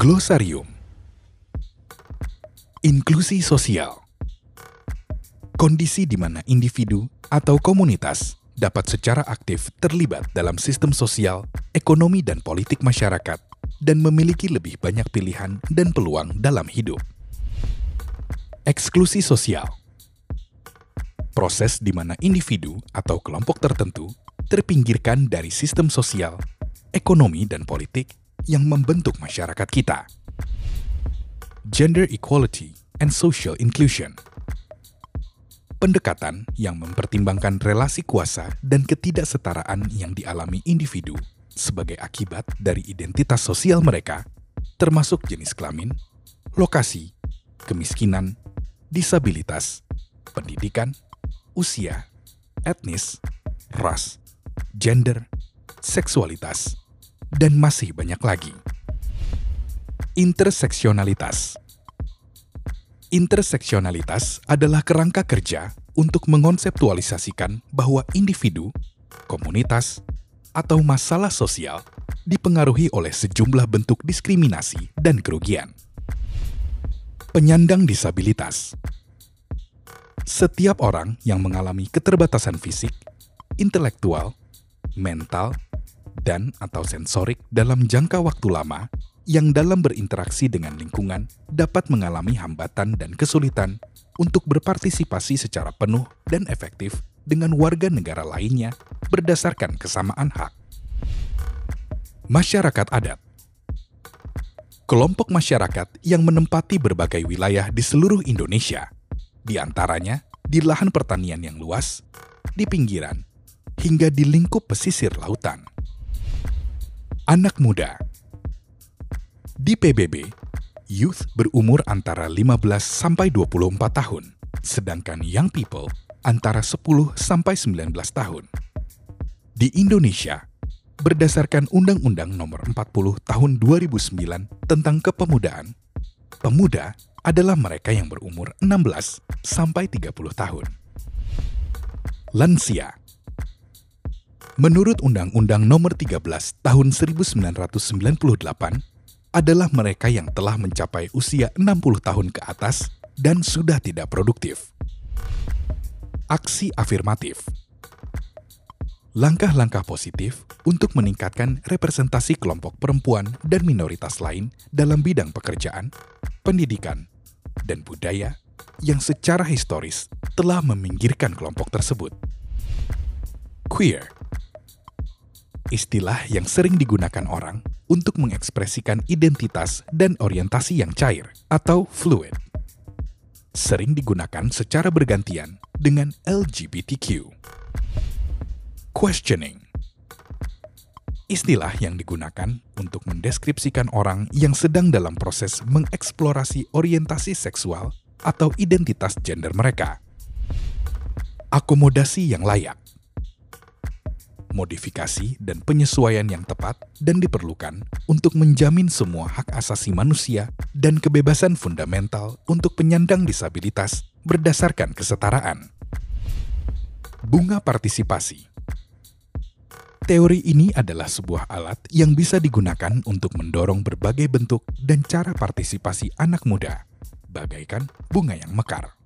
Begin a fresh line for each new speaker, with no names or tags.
Glosarium. Inklusi sosial. Kondisi di mana individu atau komunitas dapat secara aktif terlibat dalam sistem sosial, ekonomi dan politik masyarakat dan memiliki lebih banyak pilihan dan peluang dalam hidup. Eksklusi sosial. Proses di mana individu atau kelompok tertentu terpinggirkan dari sistem sosial, ekonomi dan politik yang membentuk masyarakat kita. Gender equality and social inclusion. Pendekatan yang mempertimbangkan relasi kuasa dan ketidaksetaraan yang dialami individu sebagai akibat dari identitas sosial mereka, termasuk jenis kelamin, lokasi, kemiskinan, disabilitas, pendidikan, usia, etnis, ras, gender, seksualitas, dan masih banyak lagi. Interseksionalitas Interseksionalitas adalah kerangka kerja untuk mengonseptualisasikan bahwa individu, komunitas, atau masalah sosial dipengaruhi oleh sejumlah bentuk diskriminasi dan kerugian. Penyandang disabilitas Setiap orang yang mengalami keterbatasan fisik, intelektual, mental, dan atau sensorik dalam jangka waktu lama yang dalam berinteraksi dengan lingkungan dapat mengalami hambatan dan kesulitan untuk berpartisipasi secara penuh dan efektif dengan warga negara lainnya berdasarkan kesamaan hak. Masyarakat adat Kelompok masyarakat yang menempati berbagai wilayah di seluruh Indonesia, di antaranya di lahan pertanian yang luas, di pinggiran, hingga di lingkup pesisir lautan anak muda. Di PBB, youth berumur antara 15 sampai 24 tahun, sedangkan young people antara 10 sampai 19 tahun. Di Indonesia, berdasarkan Undang-Undang Nomor 40 Tahun 2009 tentang Kepemudaan, pemuda adalah mereka yang berumur 16 sampai 30 tahun. Lansia menurut Undang-Undang Nomor 13 Tahun 1998 adalah mereka yang telah mencapai usia 60 tahun ke atas dan sudah tidak produktif. Aksi afirmatif Langkah-langkah positif untuk meningkatkan representasi kelompok perempuan dan minoritas lain dalam bidang pekerjaan, pendidikan, dan budaya yang secara historis telah meminggirkan kelompok tersebut. Queer istilah yang sering digunakan orang untuk mengekspresikan identitas dan orientasi yang cair atau fluid. Sering digunakan secara bergantian dengan LGBTQ. Questioning Istilah yang digunakan untuk mendeskripsikan orang yang sedang dalam proses mengeksplorasi orientasi seksual atau identitas gender mereka. Akomodasi yang layak modifikasi, dan penyesuaian yang tepat dan diperlukan untuk menjamin semua hak asasi manusia dan kebebasan fundamental untuk penyandang disabilitas berdasarkan kesetaraan. Bunga partisipasi Teori ini adalah sebuah alat yang bisa digunakan untuk mendorong berbagai bentuk dan cara partisipasi anak muda, bagaikan bunga yang mekar.